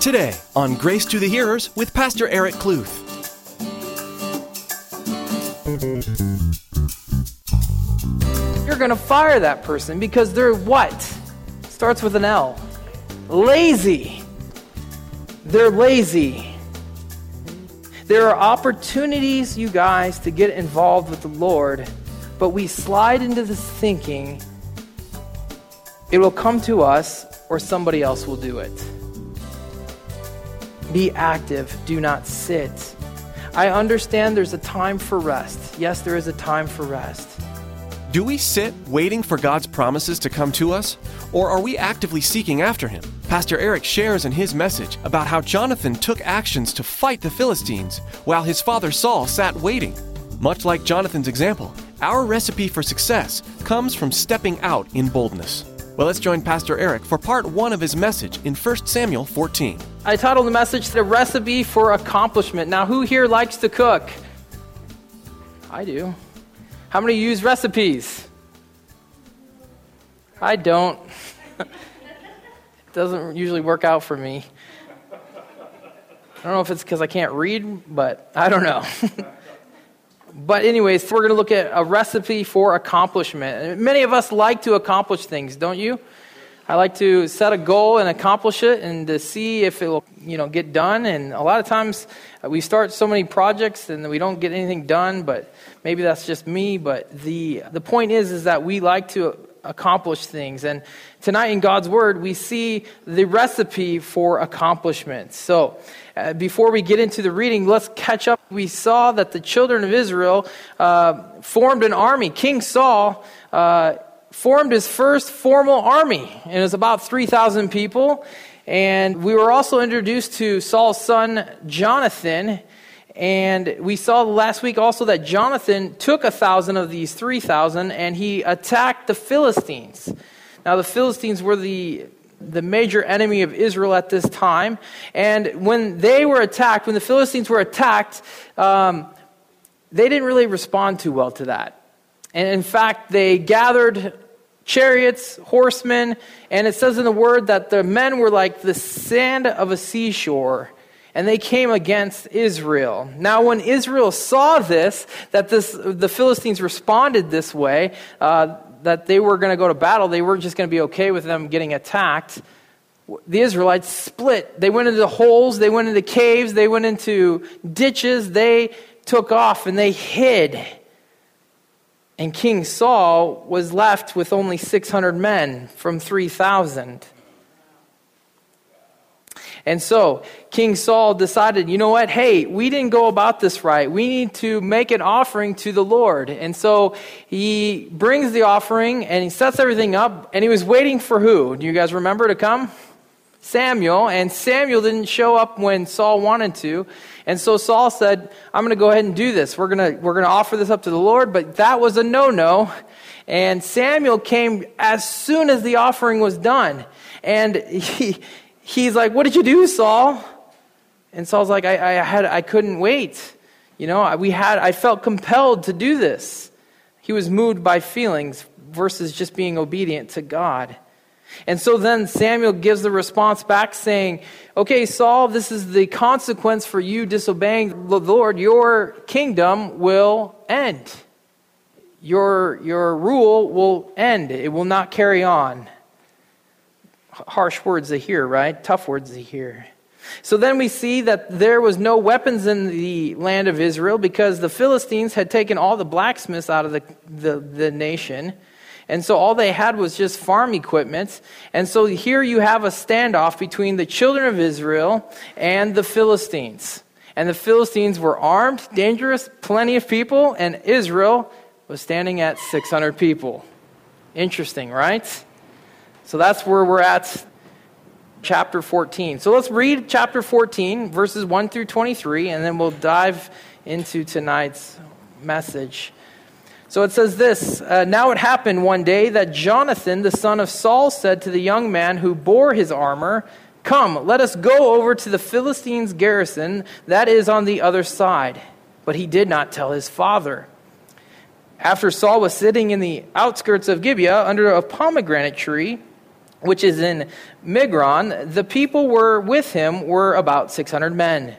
Today on Grace to the Hearers with Pastor Eric Kluth. You're going to fire that person because they're what? Starts with an L. Lazy. They're lazy. There are opportunities, you guys, to get involved with the Lord, but we slide into this thinking it will come to us or somebody else will do it. Be active, do not sit. I understand there's a time for rest. Yes, there is a time for rest. Do we sit waiting for God's promises to come to us? Or are we actively seeking after Him? Pastor Eric shares in his message about how Jonathan took actions to fight the Philistines while his father Saul sat waiting. Much like Jonathan's example, our recipe for success comes from stepping out in boldness. Well, let's join Pastor Eric for part one of his message in 1 Samuel 14. I titled the message The Recipe for Accomplishment. Now, who here likes to cook? I do. How many use recipes? I don't. it doesn't usually work out for me. I don't know if it's because I can't read, but I don't know. But, anyways, we're going to look at a recipe for accomplishment. Many of us like to accomplish things, don't you? I like to set a goal and accomplish it and to see if it will, you know, get done. And a lot of times uh, we start so many projects and we don't get anything done, but maybe that's just me. But the, the point is, is that we like to accomplish things. And tonight in God's Word, we see the recipe for accomplishment. So, uh, before we get into the reading, let's catch up. We saw that the children of Israel uh, formed an army. King Saul uh, formed his first formal army, and it was about 3,000 people. And we were also introduced to Saul's son, Jonathan. And we saw last week also that Jonathan took a thousand of these 3,000 and he attacked the Philistines. Now, the Philistines were the the major enemy of Israel at this time. And when they were attacked, when the Philistines were attacked, um, they didn't really respond too well to that. And in fact, they gathered chariots, horsemen, and it says in the word that the men were like the sand of a seashore. And they came against Israel. Now, when Israel saw this, that this, the Philistines responded this way, uh, that they were going to go to battle, they weren't just going to be okay with them getting attacked. The Israelites split. They went into holes, they went into caves, they went into ditches, they took off and they hid. And King Saul was left with only 600 men from 3,000. And so King Saul decided, you know what? Hey, we didn't go about this right. We need to make an offering to the Lord. And so he brings the offering and he sets everything up. And he was waiting for who? Do you guys remember to come? Samuel. And Samuel didn't show up when Saul wanted to. And so Saul said, I'm going to go ahead and do this. We're going to, we're going to offer this up to the Lord. But that was a no no. And Samuel came as soon as the offering was done. And he he's like, What did you do, Saul? And Saul's like, I, I, had, I couldn't wait. You know, we had, I felt compelled to do this. He was moved by feelings versus just being obedient to God. And so then Samuel gives the response back saying, Okay, Saul, this is the consequence for you disobeying the Lord. Your kingdom will end. Your, your rule will end. It will not carry on harsh words to hear, right? Tough words to hear. So then we see that there was no weapons in the land of Israel because the Philistines had taken all the blacksmiths out of the, the, the nation. And so all they had was just farm equipment. And so here you have a standoff between the children of Israel and the Philistines. And the Philistines were armed, dangerous, plenty of people, and Israel was standing at 600 people. Interesting, right? So that's where we're at, chapter 14. So let's read chapter 14, verses 1 through 23, and then we'll dive into tonight's message. So it says this uh, Now it happened one day that Jonathan, the son of Saul, said to the young man who bore his armor, Come, let us go over to the Philistines' garrison that is on the other side. But he did not tell his father. After Saul was sitting in the outskirts of Gibeah under a pomegranate tree, which is in Migron, the people were with him were about 600 men.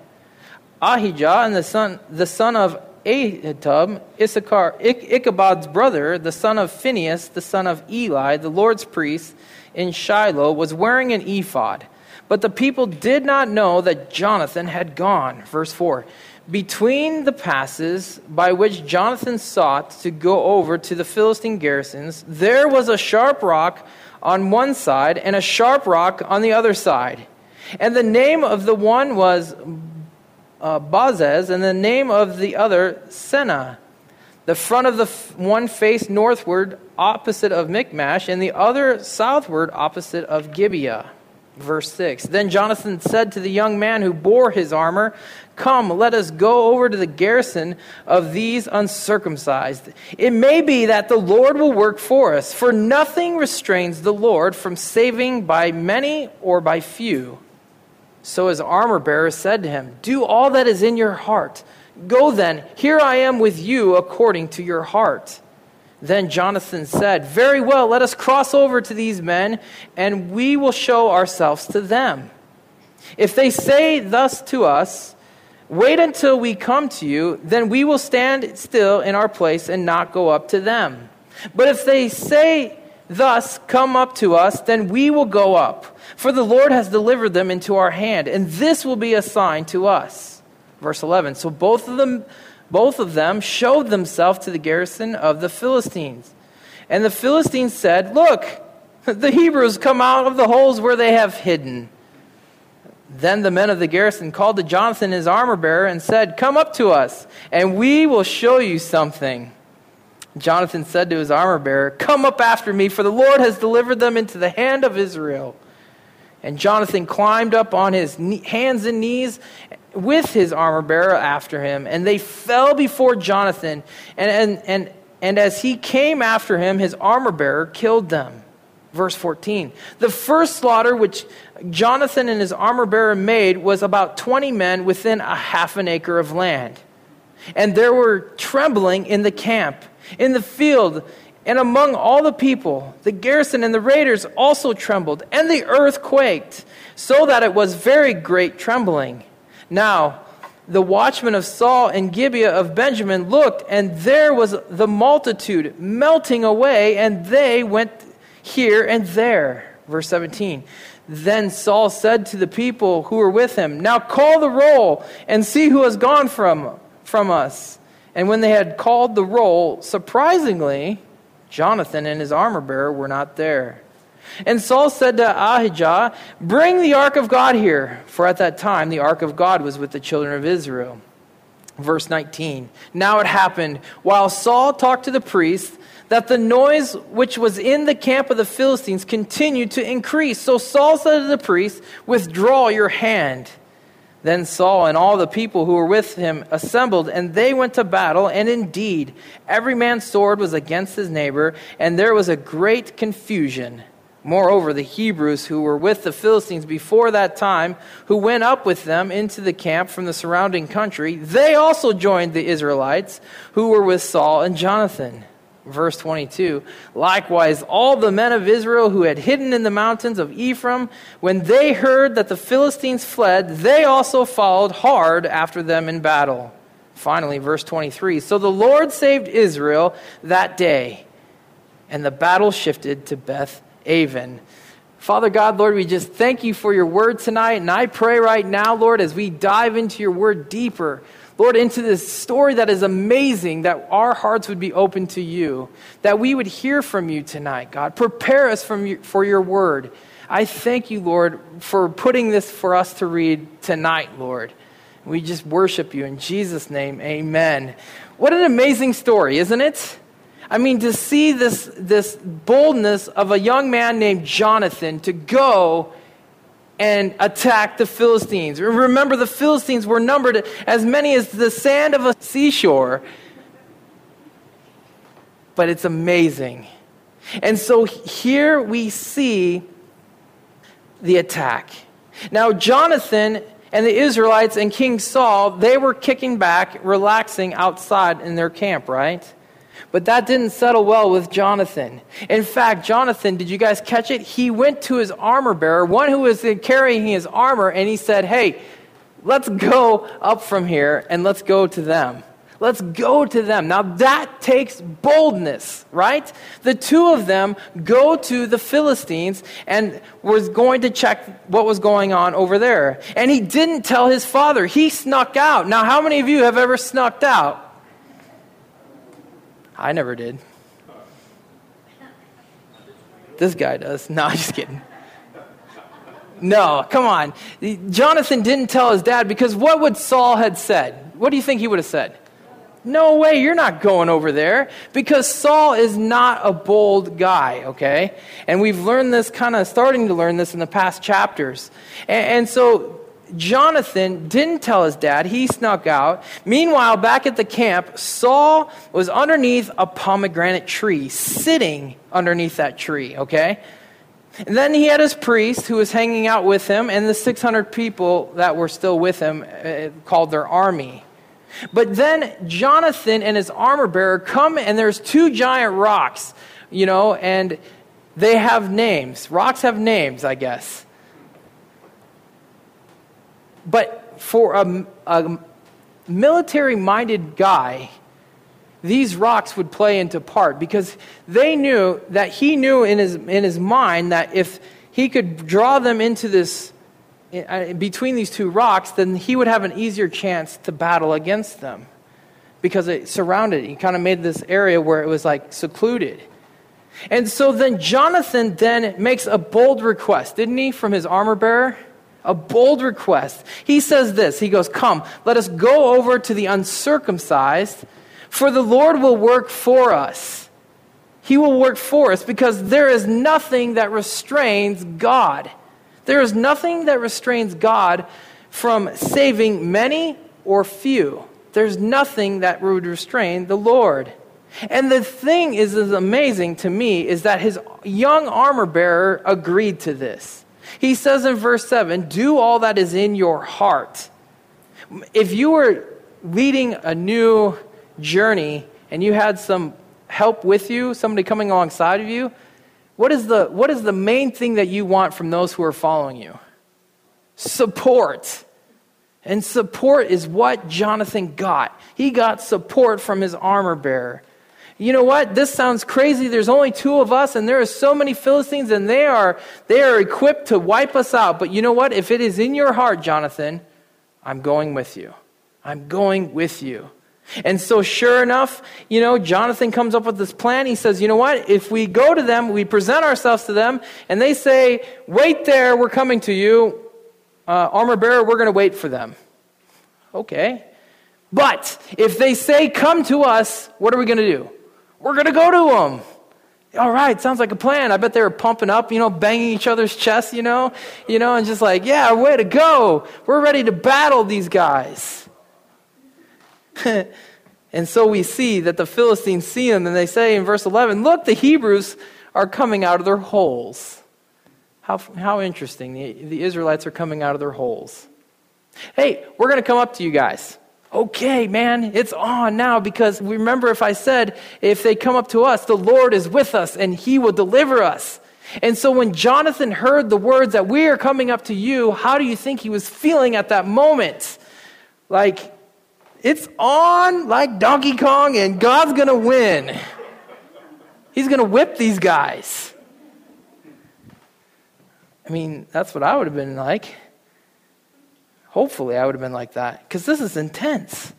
Ahijah and the son, the son of Ahitub, Issachar, Ichabod's brother, the son of Phinehas, the son of Eli, the Lord's priest in Shiloh, was wearing an ephod. But the people did not know that Jonathan had gone. Verse 4 Between the passes by which Jonathan sought to go over to the Philistine garrisons, there was a sharp rock on one side and a sharp rock on the other side. And the name of the one was uh, and the name of the other Seneh. The front of the f- one faced northward, opposite of Michmash, and the other southward, opposite of Gibeah. Verse 6 Then Jonathan said to the young man who bore his armor, Come, let us go over to the garrison of these uncircumcised. It may be that the Lord will work for us, for nothing restrains the Lord from saving by many or by few. So his armor bearer said to him, Do all that is in your heart. Go then, here I am with you according to your heart. Then Jonathan said, Very well, let us cross over to these men, and we will show ourselves to them. If they say thus to us, Wait until we come to you, then we will stand still in our place and not go up to them. But if they say thus, Come up to us, then we will go up. For the Lord has delivered them into our hand, and this will be a sign to us. Verse 11. So both of them both of them showed themselves to the garrison of the Philistines. And the Philistines said, Look, the Hebrews come out of the holes where they have hidden. Then the men of the garrison called to Jonathan, his armor bearer, and said, Come up to us, and we will show you something. Jonathan said to his armor bearer, Come up after me, for the Lord has delivered them into the hand of Israel. And Jonathan climbed up on his hands and knees with his armor bearer after him, and they fell before Jonathan. And, and, and, and as he came after him, his armor bearer killed them. Verse 14. The first slaughter which Jonathan and his armor bearer made was about 20 men within a half an acre of land. And there were trembling in the camp, in the field, and among all the people. The garrison and the raiders also trembled, and the earth quaked, so that it was very great trembling. Now, the watchmen of Saul and Gibeah of Benjamin looked, and there was the multitude melting away, and they went here and there. Verse 17. Then Saul said to the people who were with him, Now call the roll and see who has gone from, from us. And when they had called the roll, surprisingly, Jonathan and his armor bearer were not there. And Saul said to Ahijah, Bring the ark of God here. For at that time the ark of God was with the children of Israel. Verse 19. Now it happened, while Saul talked to the priest, that the noise which was in the camp of the Philistines continued to increase. So Saul said to the priest, Withdraw your hand. Then Saul and all the people who were with him assembled, and they went to battle. And indeed, every man's sword was against his neighbor, and there was a great confusion. Moreover, the Hebrews who were with the Philistines before that time, who went up with them into the camp from the surrounding country, they also joined the Israelites who were with Saul and Jonathan. Verse 22 Likewise, all the men of Israel who had hidden in the mountains of Ephraim, when they heard that the Philistines fled, they also followed hard after them in battle. Finally, verse 23 So the Lord saved Israel that day, and the battle shifted to Beth Aven. Father God, Lord, we just thank you for your word tonight. And I pray right now, Lord, as we dive into your word deeper, Lord, into this story that is amazing, that our hearts would be open to you, that we would hear from you tonight, God. Prepare us from your, for your word. I thank you, Lord, for putting this for us to read tonight, Lord. We just worship you in Jesus' name. Amen. What an amazing story, isn't it? I mean, to see this, this boldness of a young man named Jonathan to go and attack the Philistines. Remember, the Philistines were numbered as many as the sand of a seashore. But it's amazing. And so here we see the attack. Now, Jonathan and the Israelites and King Saul, they were kicking back, relaxing outside in their camp, right? But that didn't settle well with Jonathan. In fact, Jonathan, did you guys catch it? He went to his armor bearer, one who was carrying his armor, and he said, Hey, let's go up from here and let's go to them. Let's go to them. Now that takes boldness, right? The two of them go to the Philistines and was going to check what was going on over there. And he didn't tell his father. He snuck out. Now, how many of you have ever snuck out? I never did. This guy does. No, I'm just kidding. No, come on. Jonathan didn't tell his dad because what would Saul had said? What do you think he would have said? No way, you're not going over there. Because Saul is not a bold guy, okay? And we've learned this, kind of starting to learn this in the past chapters. And, and so Jonathan didn't tell his dad. He snuck out. Meanwhile, back at the camp, Saul was underneath a pomegranate tree, sitting underneath that tree, okay? And then he had his priest who was hanging out with him, and the 600 people that were still with him uh, called their army. But then Jonathan and his armor bearer come, and there's two giant rocks, you know, and they have names. Rocks have names, I guess. But for a, a military minded guy, these rocks would play into part because they knew that he knew in his, in his mind that if he could draw them into this uh, between these two rocks, then he would have an easier chance to battle against them because it surrounded. He kind of made this area where it was like secluded. And so then Jonathan then makes a bold request, didn't he, from his armor bearer? A bold request. He says this He goes, Come, let us go over to the uncircumcised, for the Lord will work for us. He will work for us because there is nothing that restrains God. There is nothing that restrains God from saving many or few. There's nothing that would restrain the Lord. And the thing is, is amazing to me is that his young armor bearer agreed to this. He says in verse 7 Do all that is in your heart. If you were leading a new journey and you had some help with you, somebody coming alongside of you, what is, the, what is the main thing that you want from those who are following you? Support. And support is what Jonathan got. He got support from his armor bearer. You know what? This sounds crazy. There's only two of us, and there are so many Philistines, and they are, they are equipped to wipe us out. But you know what? If it is in your heart, Jonathan, I'm going with you. I'm going with you. And so, sure enough, you know, Jonathan comes up with this plan. He says, you know what? If we go to them, we present ourselves to them, and they say, wait there, we're coming to you. Uh, armor bearer, we're going to wait for them. Okay. But if they say, come to us, what are we going to do? We're going to go to them. All right, sounds like a plan. I bet they were pumping up, you know, banging each other's chests, you know, you know, and just like, yeah, way to go. We're ready to battle these guys. and so we see that the Philistines see them and they say in verse 11, Look, the Hebrews are coming out of their holes. How, how interesting. The, the Israelites are coming out of their holes. Hey, we're going to come up to you guys. Okay, man, it's on now because remember if I said, if they come up to us, the Lord is with us and he will deliver us. And so when Jonathan heard the words that we are coming up to you, how do you think he was feeling at that moment? Like, it's on like Donkey Kong, and God's to win. He's to whip these guys. I mean, that's what I would have been like. Hopefully, I would have been like that because this is intense.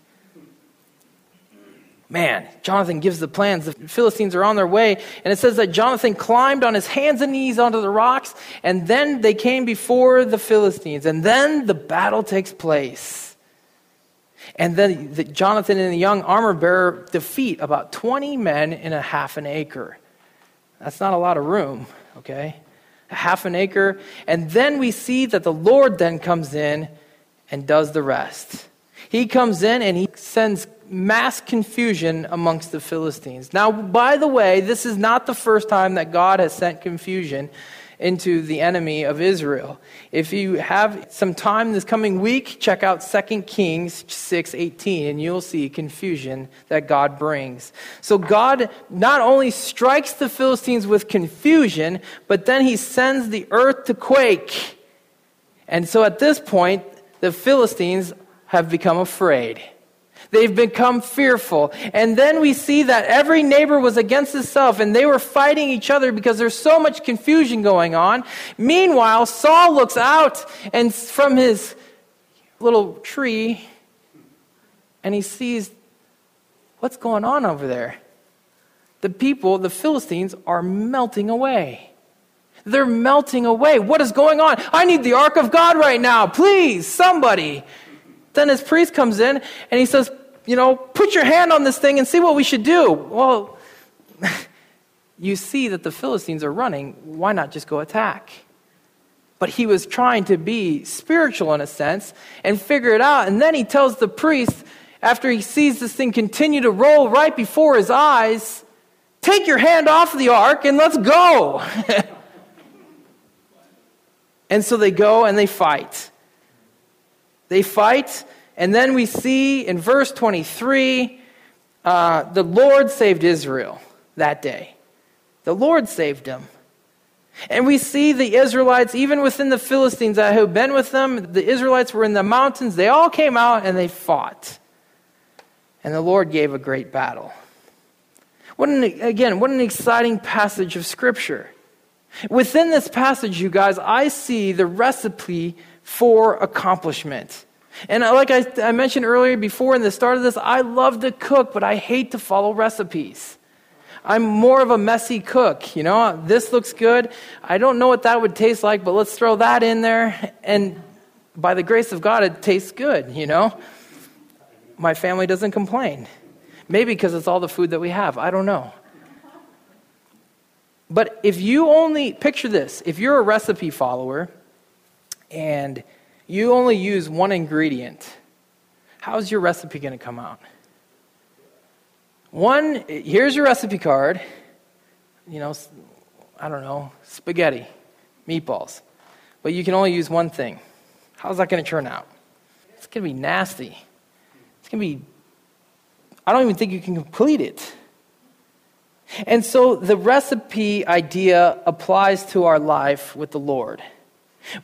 Man, Jonathan gives the plans. The Philistines are on their way, and it says that Jonathan climbed on his hands and knees onto the rocks, and then they came before the Philistines, and then the battle takes place. And then the, Jonathan and the young armor bearer defeat about 20 men in a half an acre. That's not a lot of room, okay? A half an acre. And then we see that the Lord then comes in and does the rest. He comes in and he sends mass confusion amongst the Philistines. Now, by the way, this is not the first time that God has sent confusion into the enemy of Israel. If you have some time this coming week, check out 2 Kings 6:18 and you'll see confusion that God brings. So God not only strikes the Philistines with confusion, but then he sends the earth to quake. And so at this point, the Philistines have become afraid. They've become fearful. And then we see that every neighbor was against itself and they were fighting each other because there's so much confusion going on. Meanwhile, Saul looks out and from his little tree and he sees what's going on over there. The people, the Philistines, are melting away. They're melting away. What is going on? I need the ark of God right now. Please, somebody. Then his priest comes in and he says, you know, put your hand on this thing and see what we should do. Well, you see that the Philistines are running. Why not just go attack? But he was trying to be spiritual in a sense and figure it out. And then he tells the priest, after he sees this thing continue to roll right before his eyes, take your hand off the ark and let's go. and so they go and they fight. They fight and then we see in verse 23 uh, the Lord saved Israel that day. The Lord saved them. And we see the Israelites, even within the Philistines that had been with them, the Israelites were in the mountains. They all came out and they fought. And the Lord gave a great battle. What an, again, what an exciting passage of Scripture. Within this passage, you guys, I see the recipe for accomplishment. And like I, I, mentioned earlier before in the start of this, I love to cook, but I hate to follow recipes. I'm more of a messy cook. You know, this looks good. I don't know what that would taste like, but let's throw that in there. And by the grace of God, it tastes good, you know? My family doesn't complain. Maybe because it's all the food that we have. I don't know. But if you only, picture this if you're a recipe follower and you only use one ingredient, how's your recipe going to come out? One, here's your recipe card. You know, I don't know, spaghetti, meatballs. But you can only use one thing. How's that going to turn out? It's going to be nasty. It's going to be, I don't even think you can complete it. And so the recipe idea applies to our life with the Lord.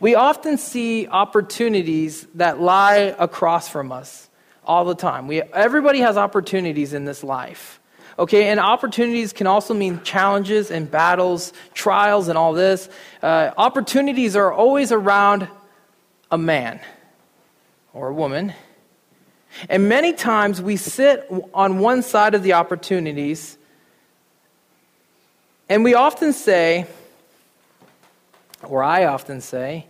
We often see opportunities that lie across from us all the time. We, everybody has opportunities in this life. Okay, and opportunities can also mean challenges and battles, trials, and all this. Uh, opportunities are always around a man or a woman. And many times we sit on one side of the opportunities, and we often say, or I often say,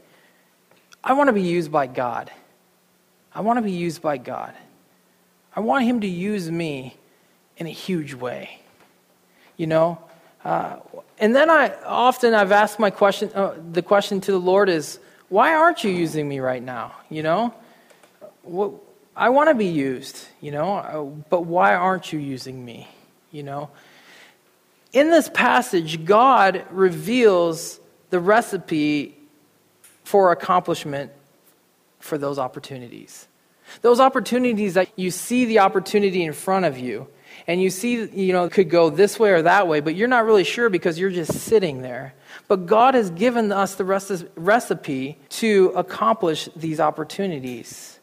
I want to be used by God. I want to be used by God. I want Him to use me in a huge way. You know? Uh, and then I often I've asked my question, uh, the question to the Lord is, why aren't you using me right now? You know? What, I want to be used, you know, uh, but why aren't you using me? You know? In this passage, God reveals the recipe for accomplishment for those opportunities. Those opportunities that you see the opportunity in front of you, and you see, you know, could go this way or that way, but you're not really sure because you're just sitting there. But God has given us the recipe to accomplish these opportunities.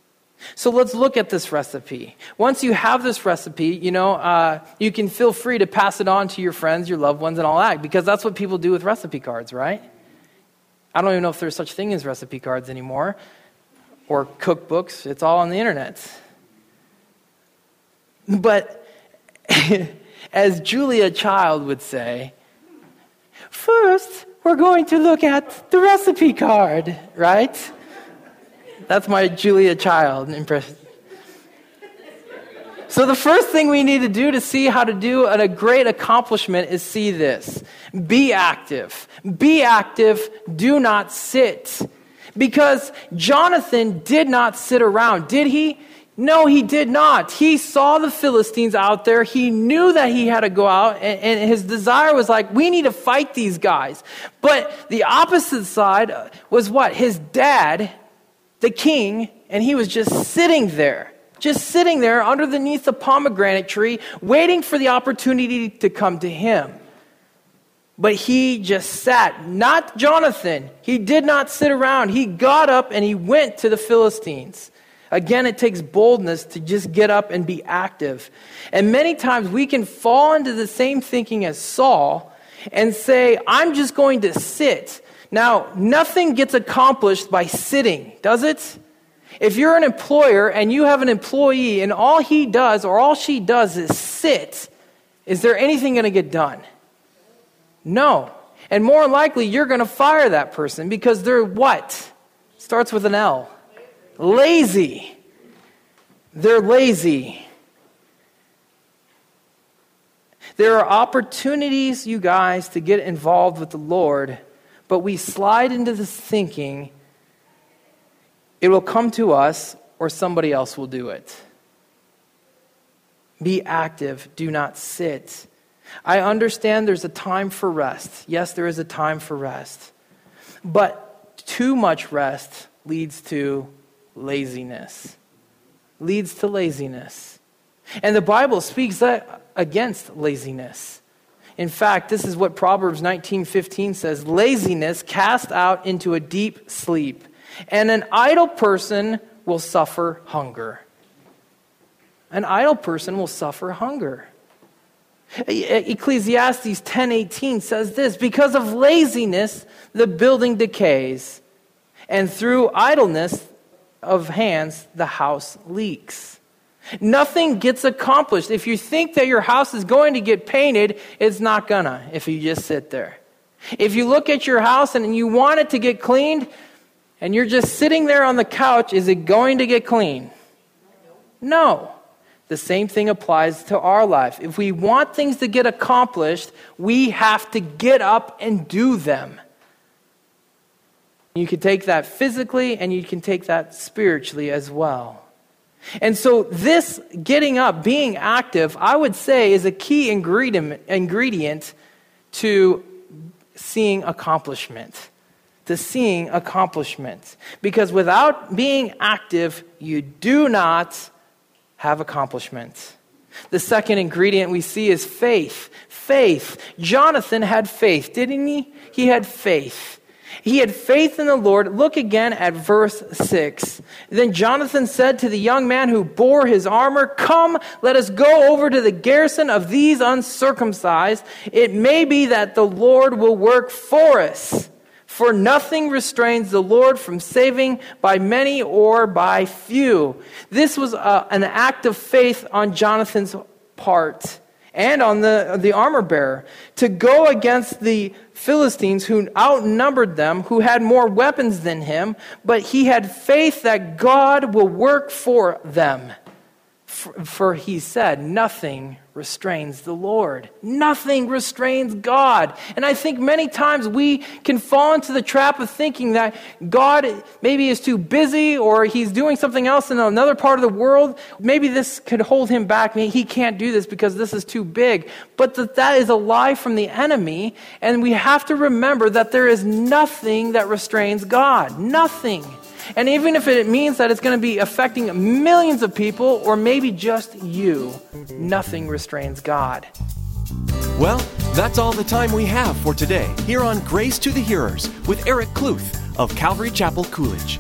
So let's look at this recipe. Once you have this recipe, you know, uh, you can feel free to pass it on to your friends, your loved ones, and all that, because that's what people do with recipe cards, right? I don't even know if there's such thing as recipe cards anymore or cookbooks. It's all on the internet. But as Julia Child would say, first we're going to look at the recipe card, right? That's my Julia Child impression. So, the first thing we need to do to see how to do a great accomplishment is see this be active. Be active. Do not sit. Because Jonathan did not sit around, did he? No, he did not. He saw the Philistines out there. He knew that he had to go out, and, and, his desire was like, we need to fight these guys. But the opposite side was what? His dad, the king, and he was just sitting there, just sitting there underneath the pomegranate tree, waiting for the opportunity to come to him. But he just sat, not Jonathan. He did not sit around. He got up and he went to the Philistines. Again, it takes boldness to just get up and be active. And many times we can fall into the same thinking as Saul and say, I'm just going to sit. Now, nothing gets accomplished by sitting, does it? If you're an employer and you have an employee and all he does or all she does is sit, is there anything going to get done? No. And more likely, you're going to fire that person because they're what? Starts with an L lazy. They're lazy. There are opportunities, you guys, to get involved with the Lord, but we slide into this thinking it will come to us or somebody else will do it. Be active, do not sit. I understand there's a time for rest. Yes, there is a time for rest. But too much rest leads to laziness. Leads to laziness. And the Bible speaks against laziness. In fact, this is what Proverbs 19:15 says, laziness cast out into a deep sleep, and an idle person will suffer hunger. An idle person will suffer hunger. Ecclesiastes 10:18 says this, because of laziness the building decays, and through idleness of hands, the house leaks. Nothing gets accomplished. If you think that your house is going to get painted, it's not gonna if you just sit there. If you look at your house and you want it to get cleaned and you're just sitting there on the couch, is it going to get clean? No. The same thing applies to our life. If we want things to get accomplished, we have to get up and do them. You can take that physically and you can take that spiritually as well. And so, this getting up, being active, I would say is a key ingredient, ingredient to seeing accomplishment. To seeing accomplishment. Because without being active, you do not have accomplishment. The second ingredient we see is faith. Faith. Jonathan had faith, didn't he? He had faith. He had faith in the Lord. Look again at verse 6. Then Jonathan said to the young man who bore his armor, Come, let us go over to the garrison of these uncircumcised. It may be that the Lord will work for us. For nothing restrains the Lord from saving by many or by few. This was a, uh, an act of faith on Jonathan's part and on the, the armor bearer to go against the Philistines who outnumbered them, who had more weapons than him, but he had faith that God will work for them. For, he said, Nothing restrains the Lord. Nothing restrains God. And I think many times we can fall into the trap of thinking that God maybe is too busy or he's doing something else in another part of the world. Maybe this could hold him back. Maybe he can't do this because this is too big. But that, that is a lie from the enemy. And we have to remember that there is nothing that restrains God. Nothing. And even if it means that it's going to be affecting millions of people or maybe just you, nothing restrains God. Well, that's all the time we have for today here on Grace to the Hearers with Eric Kluth of Calvary Chapel Coolidge.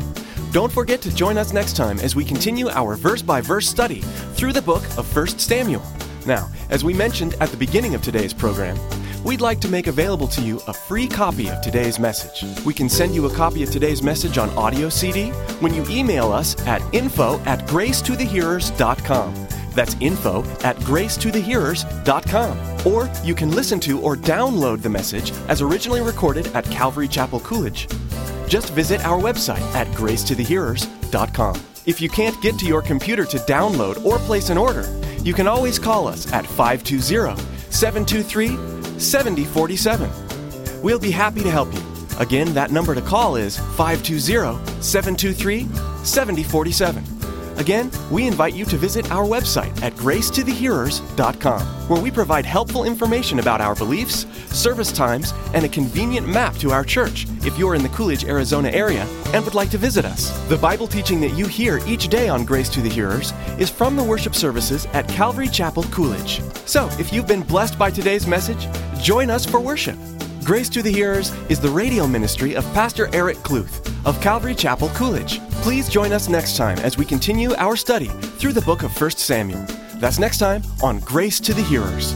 Don't forget to join us next time as we continue our verse by verse study through the book of 1 Samuel. Now, as we mentioned at the beginning of today's program, we'd like to make available to you a free copy of today's message. We can send you a copy of today's message on audio CD when you email us at info at gracetothehearers.com. That's info at gracetothehearers.com. Or you can listen to or download the message as originally recorded at Calvary Chapel Coolidge. Just visit our website at gracetothehearers.com. If you can't get to your computer to download or place an order, you can always call us at 520 723 7047. We'll be happy to help you. Again, that number to call is 520 723 7047. Again, we invite you to visit our website at gracetothehearers.com, where we provide helpful information about our beliefs, service times, and a convenient map to our church if you're in the Coolidge, Arizona area and would like to visit us. The Bible teaching that you hear each day on Grace to the Hearers is from the worship services at Calvary Chapel, Coolidge. So, if you've been blessed by today's message, join us for worship. Grace to the Hearers is the radio ministry of Pastor Eric Kluth of Calvary Chapel, Coolidge. Please join us next time as we continue our study through the book of 1 Samuel. That's next time on Grace to the Hearers.